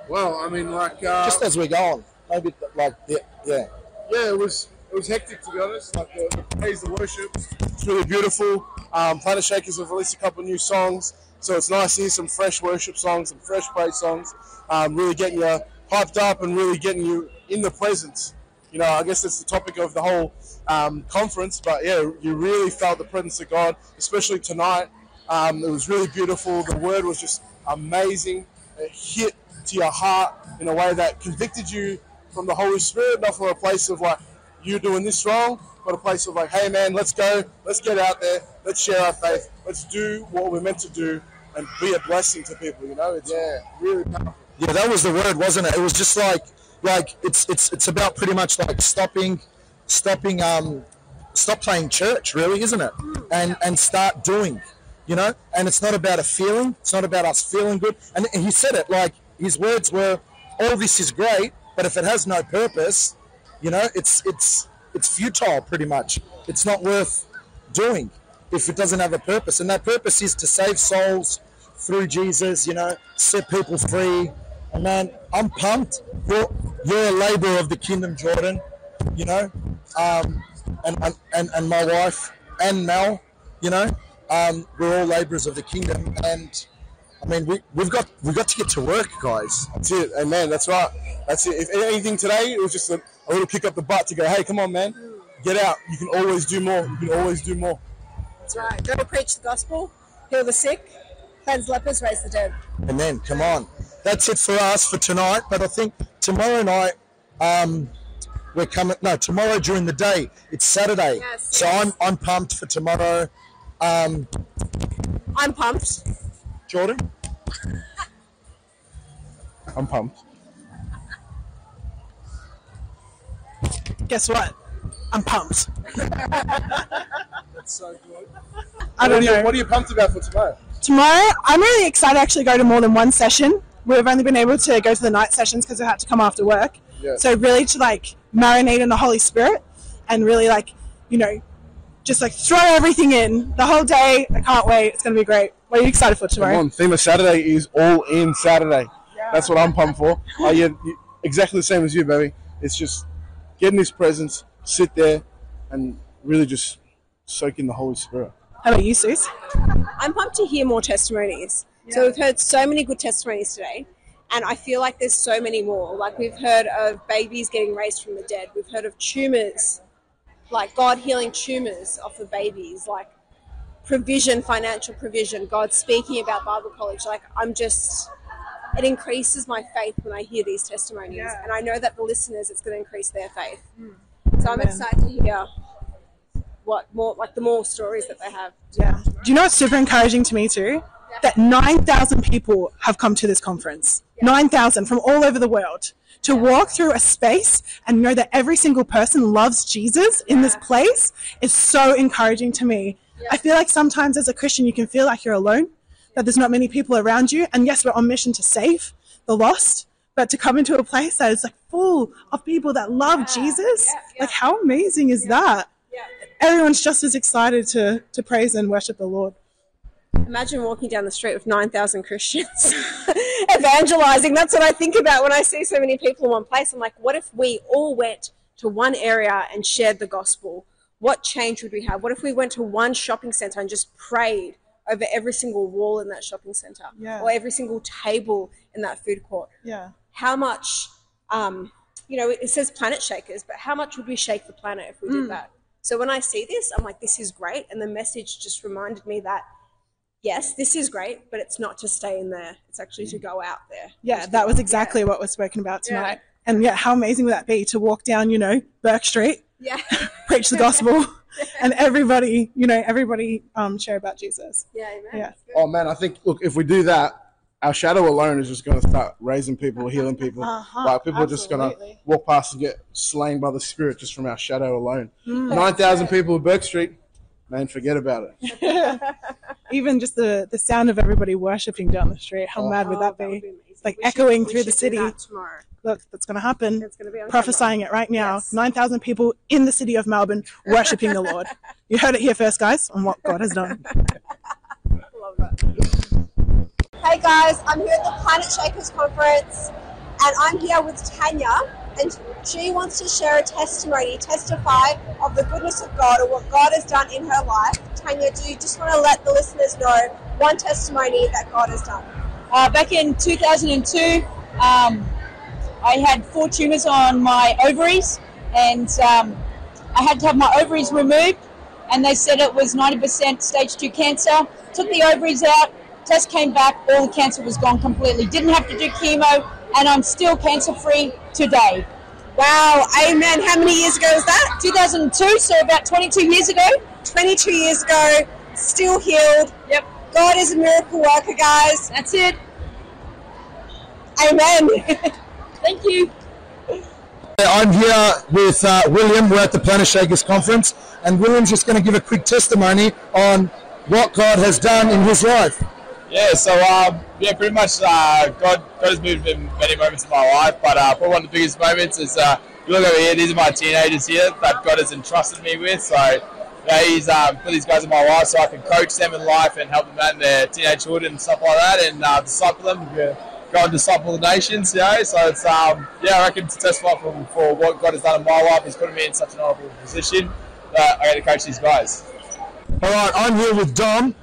Speaker 14: Well, I mean, like uh,
Speaker 1: Just as we're going, maybe like yeah, yeah.
Speaker 14: yeah, it was it was hectic to be honest. Like the, the praise, the worship, it's really beautiful. Um, Planetshakers have released a couple of new songs, so it's nice to hear some fresh worship songs, some fresh praise songs. Um, really getting you hyped up and really getting you in the presence. You know, I guess that's the topic of the whole um, conference. But yeah, you really felt the presence of God, especially tonight. Um, it was really beautiful. The word was just amazing. It hit to your heart in a way that convicted you from the Holy Spirit, not from a place of like you doing this wrong, but a place of like, hey man, let's go, let's get out there, let's share our faith, let's do what we're meant to do, and be a blessing to people. You know, it's yeah, really powerful.
Speaker 1: Yeah, that was the word, wasn't it? It was just like like it's it's it's about pretty much like stopping stopping um stop playing church, really, isn't it? And and start doing, you know. And it's not about a feeling. It's not about us feeling good. And he said it like his words were, "All this is great, but if it has no purpose, you know, it's it's it's futile. Pretty much, it's not worth doing if it doesn't have a purpose. And that purpose is to save souls through Jesus. You know, set people free. And man, I'm pumped. You're you're a laborer of the kingdom, Jordan. You know, um, and, and and my wife and Mel. You know, um, we're all laborers of the kingdom, and I mean, we, we've got we've got to get to work, guys.
Speaker 14: That's it, amen. That's right. That's it. If anything today, it was just a, a little kick up the butt to go, hey, come on, man, get out. You can always do more. You can always do more.
Speaker 2: That's right. Go preach the gospel, heal the sick, cleanse lepers, raise the dead.
Speaker 1: Amen. Come on. That's it for us for tonight. But I think tomorrow night, um, we're coming. No, tomorrow during the day. It's Saturday,
Speaker 2: Yes,
Speaker 1: so
Speaker 2: yes.
Speaker 1: I'm I'm pumped for tomorrow. Um,
Speaker 2: I'm pumped.
Speaker 1: Jordan.
Speaker 14: I'm pumped.
Speaker 13: Guess what? I'm pumped.
Speaker 14: That's so good.
Speaker 13: I don't
Speaker 14: what are you. What are you pumped about for tomorrow?
Speaker 13: Tomorrow, I'm really excited to actually go to more than one session. We've only been able to go to the night sessions because we had to come after work.
Speaker 14: Yeah.
Speaker 13: So really to like marinate in the Holy Spirit and really like, you know, just like throw everything in the whole day. I can't wait. It's going to be great. What are you excited for
Speaker 14: Come
Speaker 13: tomorrow?
Speaker 14: on, theme of Saturday is all in Saturday. Yeah. That's what I'm pumped for. Oh, yeah, you- exactly the same as you, baby. It's just get in His presence, sit there, and really just soak in the Holy Spirit.
Speaker 13: How about you, Suze?
Speaker 2: I'm pumped to hear more testimonies. So we've heard so many good testimonies today, and I feel like there's so many more. Like we've heard of babies getting raised from the dead. We've heard of tumors, like God healing tumors off of babies, like provision, financial provision. God speaking about Bible college. Like I'm just, it increases my faith when I hear these testimonies, and I know that the listeners, it's going to increase their faith. Hmm. So I'm excited to hear what more, like the more stories that they have.
Speaker 13: Yeah. Do you know what's super encouraging to me too? That 9,000 people have come to this conference. 9,000 from all over the world. To walk through a space and know that every single person loves Jesus in this place is so encouraging to me. I feel like sometimes as a Christian, you can feel like you're alone, that there's not many people around you. And yes, we're on mission to save the lost, but to come into a place that is like full of people that love Jesus, like how amazing is that? Everyone's just as excited to, to praise and worship the Lord.
Speaker 2: Imagine walking down the street with 9,000 Christians evangelizing. That's what I think about when I see so many people in one place. I'm like, what if we all went to one area and shared the gospel? What change would we have? What if we went to one shopping center and just prayed over every single wall in that shopping center
Speaker 13: Yeah.
Speaker 2: or every single table in that food court?
Speaker 13: Yeah.
Speaker 2: How much, um, you know, it says Planetshakers, but how much would we shake the planet if we
Speaker 13: Mm.
Speaker 2: did that? So when I see this, I'm like, this is great. And the message just reminded me that yes, this is great, but it's not to stay in there. It's actually to go out there.
Speaker 13: Yeah, that was exactly what was spoken about tonight. And yeah, how amazing would that be to walk down, you know, Bourke Street,
Speaker 2: Yeah.
Speaker 13: preach the gospel, and everybody, you know, everybody um, share about Jesus.
Speaker 2: Yeah, amen.
Speaker 13: Yeah.
Speaker 14: Oh man, I think look if we do that, our shadow alone is just going to start raising people, healing people.
Speaker 13: Uh-huh,
Speaker 14: like people are just going to walk past and get slain by the Spirit just from our shadow alone.
Speaker 13: Mm.
Speaker 14: Nine thousand people at Bourke Street, man, forget about it.
Speaker 13: Even just the, the sound of everybody worshiping down the street, how
Speaker 14: Oh.
Speaker 13: mad would
Speaker 2: Oh,
Speaker 13: that
Speaker 2: that
Speaker 13: be?
Speaker 2: would be amazing.
Speaker 13: It's like
Speaker 2: We should-
Speaker 13: echoing
Speaker 2: we
Speaker 13: through the
Speaker 2: should
Speaker 13: city.
Speaker 2: that.
Speaker 13: Look, that's going to happen.
Speaker 2: It's going to be
Speaker 13: Prophesying it right now. 9,000 people in the city of Melbourne worshiping the Lord. You heard it here first, guys, on what God has done.
Speaker 2: Hey guys, I'm here at the Planetshakers conference and I'm here with Tanya and she wants to share a testimony, testify of the goodness of God or what God has done in her life. Tanya, do you just want to let the listeners know one testimony that God has done?
Speaker 11: Uh, back in 2002, um, I had four tumors on my ovaries, and um, I had to have my ovaries removed. And they said it was 90% stage two cancer. Took the ovaries out, test came back, all the cancer was gone completely. Didn't have to do chemo, and I'm still cancer free today.
Speaker 2: Wow, amen. How many years ago was that?
Speaker 11: 2002, so about 22 years ago.
Speaker 2: 22 years ago, still healed.
Speaker 11: Yep.
Speaker 2: God is a miracle worker, guys.
Speaker 11: That's it.
Speaker 2: Amen.
Speaker 11: Thank you.
Speaker 1: I'm here with uh, William. We're at the Planetshakers conference, and William's just going to give a quick testimony on what God has done in his life.
Speaker 15: Yeah, so um, yeah, pretty much uh, God, God has moved in many moments of my life, but uh, probably one of the biggest moments is uh, you look over here. These are my teenagers here that God has entrusted me with. So yeah, He's um, put these guys in my life so I can coach them in life and help them out in their teenagehood and stuff like that, and uh, disciple them. Yeah. Go and disciple the nations, you know. So it's um, yeah, I reckon to testify for, for what God has done in my life. He's put me in such an honourable position that I get to coach these guys.
Speaker 1: All right, I'm here with Dom,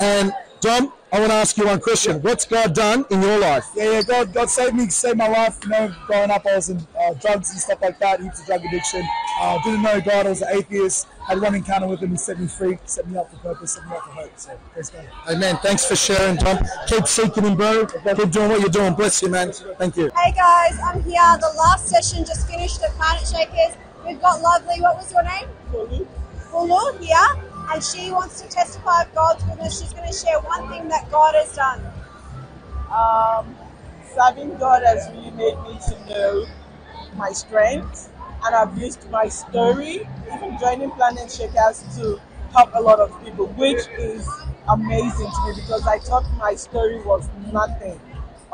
Speaker 1: and Dom, I want to ask you one question. What's God done in your life?
Speaker 16: Yeah, yeah. God, God saved me, saved my life. You know, growing up, I was in uh, drugs and stuff like that, heaps of drug addiction. Uh, didn't know God. I was an atheist. I had one encounter with Him. He set me free, set me up for purpose, set me up for hope. So, praise God.
Speaker 1: Amen. Thanks for sharing, Tom. Keep seeking Him, bro. Keep doing what you're doing. Bless you, man. Thank you.
Speaker 2: Hey guys, I'm here. The last session just finished at Planetshakers. We've got lovely, what was your name? Fulu. Fulu here, and she wants to testify of God's goodness. She's going to share one thing that God has done.
Speaker 17: Um, serving God has really made me to know my strengths, and I've used my story, even joining Planetshakers, to help a lot of people, which is amazing to me because I thought my story was nothing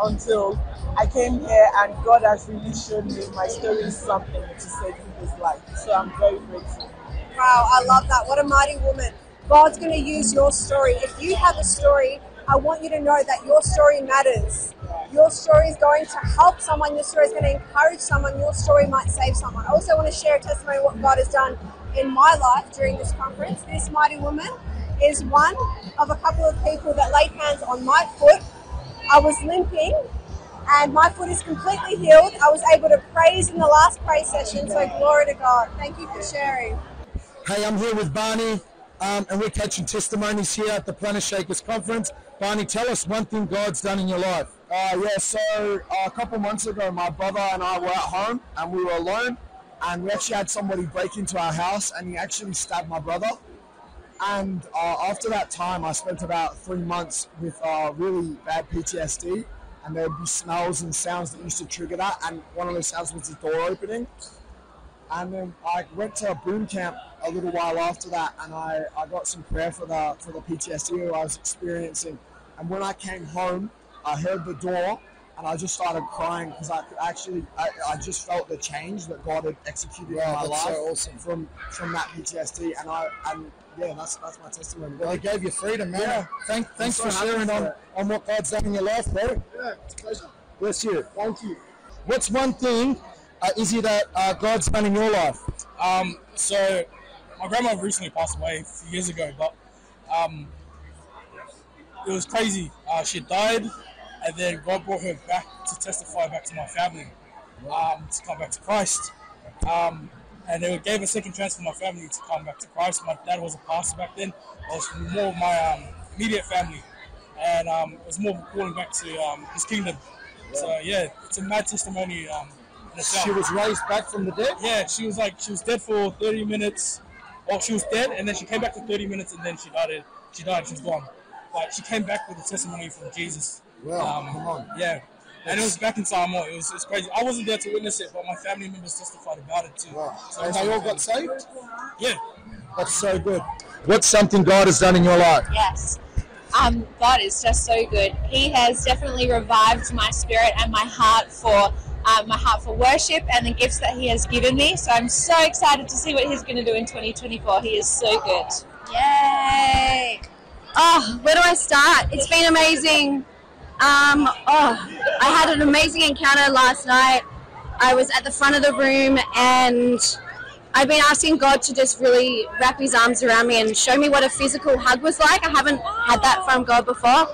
Speaker 17: until I came here, and God has really shown me my story is something to save people's life. So I'm very grateful.
Speaker 2: Wow, I love that. What a mighty woman. God's going to use your story. If you have a story, I want you to know that your story matters. Your story is going to help someone. Your story is going to encourage someone. Your story might save someone. I also want to share a testimony of what God has done in my life during this conference. This mighty woman is one of a couple of people that laid hands on my foot. I was limping and my foot is completely healed. I was able to praise in the last praise session, so glory to God. Thank you for sharing.
Speaker 1: Hey, I'm here with Barney, um, and we're catching testimonies here at the Planetshakers Conference. Barney, tell us one thing God's done in your life.
Speaker 16: Uh, yeah, so uh, a couple months ago, my brother and I were at home and we were alone, and we actually had somebody break into our house and he actually stabbed my brother. And uh, after that time, I spent about three months with uh, really bad PTSD, and there would be smells and sounds that used to trigger that. And one of those sounds was the door opening. And then I went to a boom camp a little while after that, and I, I got some prayer for the for the PTSD I was experiencing. And when I came home, I heard the door, and I just started crying because I could actually I, I just felt the change that God had executed
Speaker 1: Wow,
Speaker 16: in my life
Speaker 1: so awesome.
Speaker 16: from from that PTSD. And I and yeah, that's that's my testimony.
Speaker 1: Well, He gave you freedom, man.
Speaker 16: Yeah.
Speaker 1: Thank, thanks
Speaker 16: so
Speaker 1: for sharing
Speaker 16: for
Speaker 1: on,
Speaker 16: it.
Speaker 1: on what God's done in your life, bro.
Speaker 16: Yeah, it's a pleasure.
Speaker 1: Bless you.
Speaker 16: Thank you.
Speaker 1: What's one thing, uh, Izzy, that uh, God's done in your life?
Speaker 18: Um, so my grandma recently passed away a few years ago, but um, it was crazy. Uh, she died, and then God brought her back to testify back to my family, um, to come back to Christ. Um, and it gave a second chance for my family to come back to Christ. My dad was a pastor back then. It was more of my um, immediate family, and um, it was more of a calling back to um, His kingdom. So yeah, it's a mad testimony. Um.
Speaker 1: She was raised back from the dead?
Speaker 18: Yeah, she was like she was dead for 30 minutes. Well, she was dead, and then she came back for 30 minutes, and then she died. She died. She was gone. But she came back with a testimony from Jesus.
Speaker 1: Wow,
Speaker 18: Um,
Speaker 1: come on.
Speaker 18: Yeah. And it was back in Samoa. It was, it was crazy. I wasn't there to witness it, but my family members testified about it too. So
Speaker 1: And they all got saved?
Speaker 18: Yeah.
Speaker 1: That's so good. What's something God has done in your life?
Speaker 19: Yes. Um, God is just so good. He has definitely revived my spirit and my heart for um, my heart for worship and the gifts that He has given me. So I'm so excited to see what He's going to do in 2024. He is so good.
Speaker 2: Yay! Oh, where do I start? It's been amazing. Um, oh, I had an amazing encounter last night. I was at the front of the room and I've been asking God to just really wrap his arms around me and show me what a physical hug was like. I haven't had that from God before.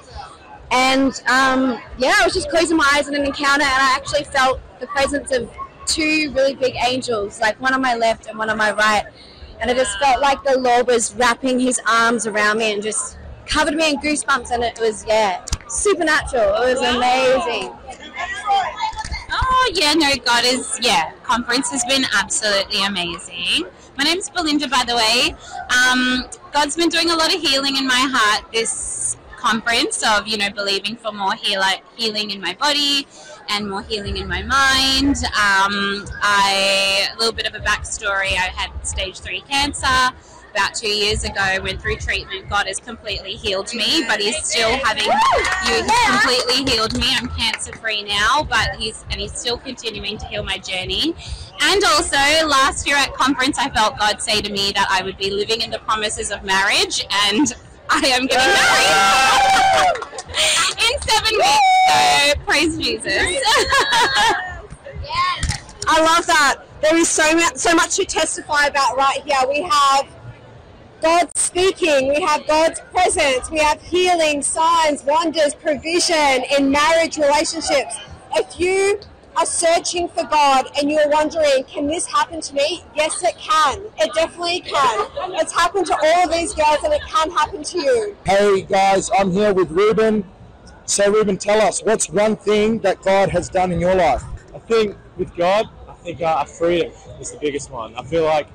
Speaker 2: And um, yeah, I was just closing my eyes in an encounter and I actually felt the presence of two really big angels, like one on my left and one on my right. And I just felt like the Lord was wrapping his arms around me and just covered me in goosebumps. And it was, yeah, supernatural. It was amazing.
Speaker 20: Oh yeah, no, God is yeah. Conference has been absolutely amazing. My name's Belinda, by the way. Um, God's been doing a lot of healing in my heart this conference of you know believing for more heal- healing in my body and more healing in my mind. Um, I a little bit of a backstory. I had stage three cancer about two years ago. Went through treatment. God has completely healed me, but He's still having you. Completely healed me. I'm cancer free now, but He's and He's still continuing to heal my journey. And also, last year at conference, I felt God say to me that I would be living in the promises of marriage, and I am getting married in seven weeks. So praise Jesus.
Speaker 2: I love that. There is so much, so much to testify about right here. We have God speaking, we have God's presence, we have healing, signs, wonders, provision in marriage relationships. If you are searching for God and you're wondering, can this happen to me? Yes, it can. It definitely can. It's happened to all of these girls and it can happen to you.
Speaker 1: Hey guys, I'm here with Ruben. So, Ruben, tell us what's one thing that God has done in your life?
Speaker 12: I think with God, I think uh, freedom is the biggest one. I feel like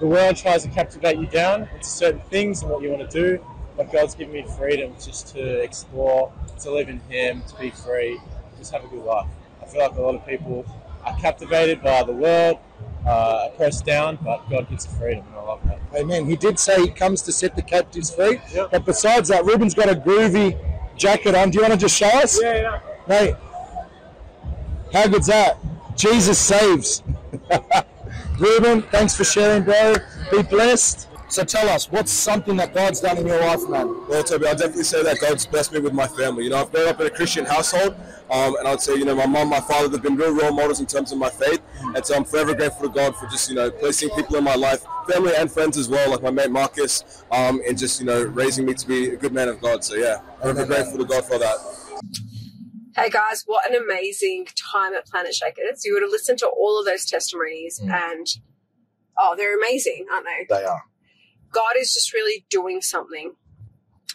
Speaker 12: the world tries to captivate you down into certain things and what you want to do, but God's given me freedom just to explore, to live in Him, to be free, just have a good life. I feel like a lot of people are captivated by the world, uh, pressed down, but God gives freedom, and I love that.
Speaker 1: Amen. He did say he comes to set the captives free. But besides that, Ruben's got a groovy jacket on. Do you want to just show us?
Speaker 12: Yeah, yeah.
Speaker 1: Mate, how good's that? Jesus saves. Ruben, thanks for sharing, bro. Be blessed. So tell us, what's something that God's done in your life, man?
Speaker 21: Well, Toby, I'll definitely say that God's blessed me with my family. You know, I've grown up in a Christian household, um, and I'd say, you know, my mom, my father, they've been real role models in terms of my faith, and so I'm forever grateful to God for just, you know, placing people in my life, family and friends as well, like my mate Marcus, um, and just, you know, raising me to be a good man of God. So yeah, I'm forever grateful to God for that.
Speaker 2: Hey guys, what an amazing time at Planetshakers. You would have listened to all of those testimonies and oh, they're amazing, aren't they?
Speaker 3: They are.
Speaker 2: God is just really doing something.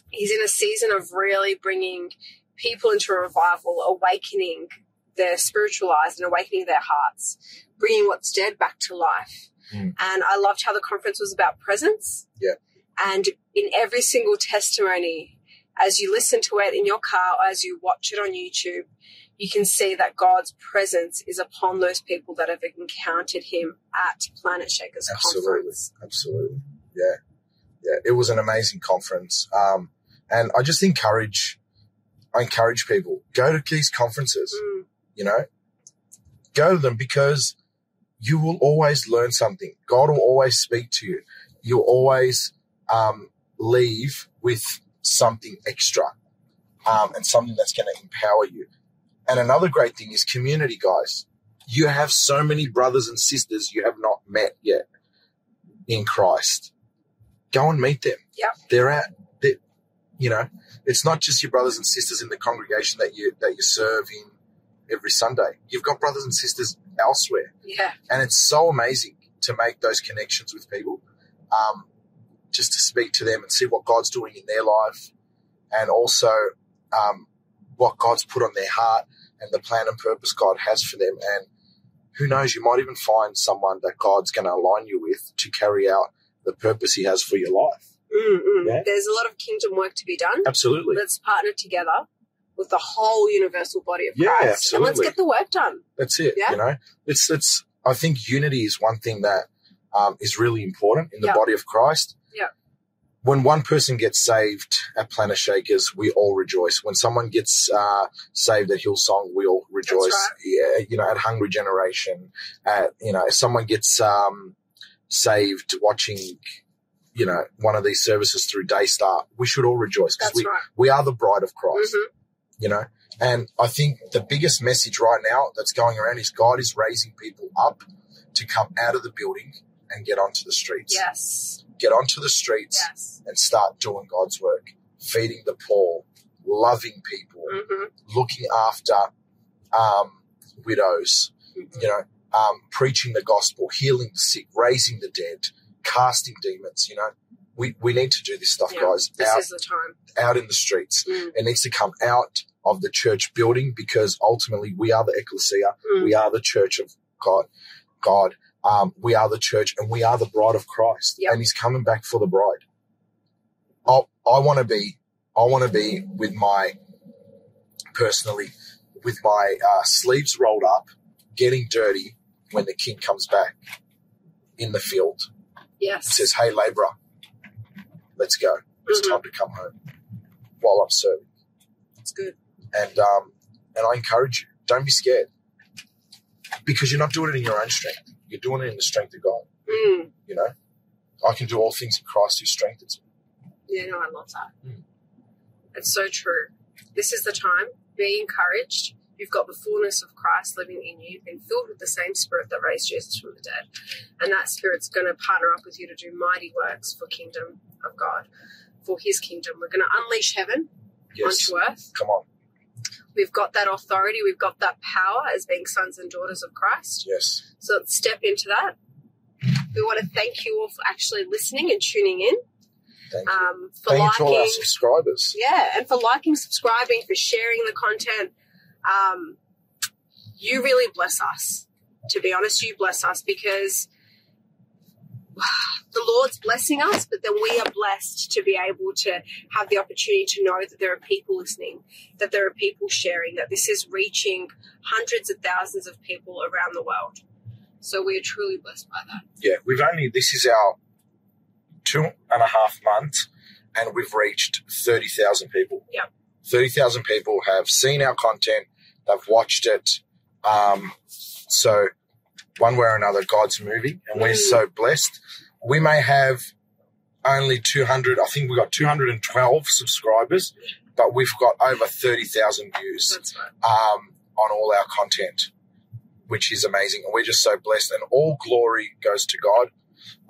Speaker 2: He's in a season of really bringing people into a revival, awakening their spiritual eyes and awakening their hearts, bringing what's dead back to life.
Speaker 3: Mm.
Speaker 2: And I loved how the conference was about presence.
Speaker 3: Yeah.
Speaker 2: And in every single testimony, as you listen to it in your car or as you watch it on YouTube, you can see that God's presence is upon those people that have encountered Him at Planetshakers
Speaker 3: Absolutely.
Speaker 2: Conference.
Speaker 3: Absolutely. Yeah. Yeah. It was an amazing conference. Um, and I just encourage, I encourage people, go to these conferences, you know, go to them because you will always learn something. God will always speak to you. You'll always, um, leave with something extra, um, and something that's going to empower you. And another great thing is community, guys. You have so many brothers and sisters you have not met yet in Christ. Go and meet them.
Speaker 2: Yeah,
Speaker 3: They're at, They're, you know, it's not just your brothers and sisters in the congregation that you that you serve in every Sunday. You've got brothers and sisters elsewhere,
Speaker 2: Yeah.
Speaker 3: and it's so amazing to make those connections with people. Um, just to speak to them and see what God's doing in their life, and also um, what God's put on their heart and the plan and purpose God has for them. And who knows, you might even find someone that God's going to align you with to carry out the purpose He has for your life.
Speaker 2: Mm-mm.
Speaker 3: Yeah.
Speaker 2: There's a lot of kingdom work to be done.
Speaker 3: Absolutely.
Speaker 2: Let's partner together with the whole universal body of
Speaker 3: Yeah,
Speaker 2: Christ. And let's get the work done.
Speaker 3: That's it.
Speaker 2: Yeah.
Speaker 3: You know, it's it's. I think unity is one thing that um, is really important in the
Speaker 2: Yeah.
Speaker 3: body of Christ. When one person gets saved at Planetshakers, we all rejoice. When someone gets uh, saved at Hillsong, we all rejoice.
Speaker 2: right.
Speaker 3: Yeah, you know, at Hungry Generation, at you know, if someone gets um, saved watching, you know, one of these services through Daystar, we should all rejoice because we
Speaker 2: right.
Speaker 3: we are the bride of Christ
Speaker 2: Mhm.
Speaker 3: you know and i think the biggest message right now that's going around is god is raising people up to come out of the building and get onto the streets
Speaker 2: Yes.
Speaker 3: get onto the streets
Speaker 2: Yes.
Speaker 3: and start doing god's work feeding the poor loving people
Speaker 2: Mhm.
Speaker 3: looking after um, widows you know um, preaching the gospel healing the sick raising the dead casting demons you know we, we need to do this stuff
Speaker 2: Yeah.
Speaker 3: guys
Speaker 2: This
Speaker 3: out
Speaker 2: is the time.
Speaker 3: out in the streets.
Speaker 2: Mm.
Speaker 3: It needs to come out of the church building because ultimately we are the ecclesia.
Speaker 2: Mm.
Speaker 3: We are the church of God. God. Um, we are the church and we are the bride of Christ.
Speaker 2: Yep.
Speaker 3: And he's coming back for the bride. I, I want to be, I want to be with my, personally, with my uh, sleeves rolled up, getting dirty when the king comes back in the field.
Speaker 2: Yes.
Speaker 3: He says, Hey, laborer, let's go. It's
Speaker 2: Mhm.
Speaker 3: time to come home while I'm serving.
Speaker 2: It's good.
Speaker 3: And um, and I encourage you, don't be scared. Because you're not doing it in your own strength. You're doing it in the strength of God.
Speaker 2: Mm.
Speaker 3: You know? I can do all things in Christ who strengthens me.
Speaker 2: Yeah, no, I love that.
Speaker 3: Mm.
Speaker 2: It's so true. This is the time. Be encouraged.
Speaker 4: You've got the fullness of Christ living in you. You've been filled with the same Spirit that raised Jesus from the dead. And that Spirit's going to partner up with you to do mighty works for kingdom of God, for His kingdom. We're going to unleash heaven
Speaker 3: Yes.
Speaker 4: onto earth.
Speaker 3: Come on.
Speaker 4: We've got that authority. We've got that power as being sons and daughters of Christ.
Speaker 3: Yes.
Speaker 4: So let's step into that. We want to thank you all for actually listening and tuning in.
Speaker 3: Thank you.
Speaker 4: Um, for
Speaker 3: Thank you
Speaker 4: liking,
Speaker 3: to all our subscribers.
Speaker 4: yeah, and for liking, subscribing, for sharing the content. Um, you really bless us. To be honest, you bless us because the Lord's blessing us, but then we are blessed to be able to have the opportunity to know that there are people listening, that there are people sharing, that this is reaching hundreds of thousands of people around the world. So we are truly blessed by that.
Speaker 3: Yeah, we've only, this is our two and a half month, and we've reached 30,000 people.
Speaker 4: Yeah.
Speaker 3: 30,000 people have seen our content, they've watched it. Um, so, one way or another, God's moving, and we're
Speaker 4: Mm.
Speaker 3: so blessed. We may have only 200, I think we've got 212 subscribers, but we've got over 30,000 views um, on all our content, which is amazing. And we're just so blessed, and all glory goes to God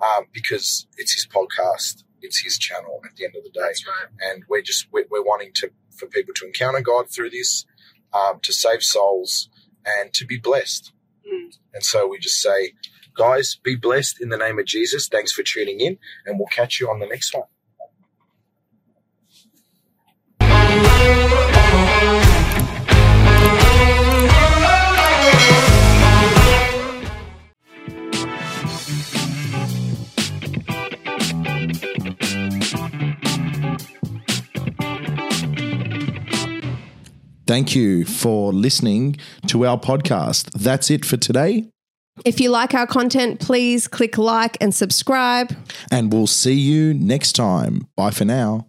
Speaker 3: um, because it's His podcast, it's His channel at the end of the day. And we're just, we're, we're wanting to, for people to encounter God through this, um, to save souls, and to be blessed. And so we just say, guys, be blessed in the name of Jesus. Thanks for tuning in, and we'll catch you on the next one.
Speaker 22: Thank you for listening to our podcast. That's it for today,
Speaker 23: If you like our content, please click like and subscribe.
Speaker 22: and we'll see you next time. Bye for now.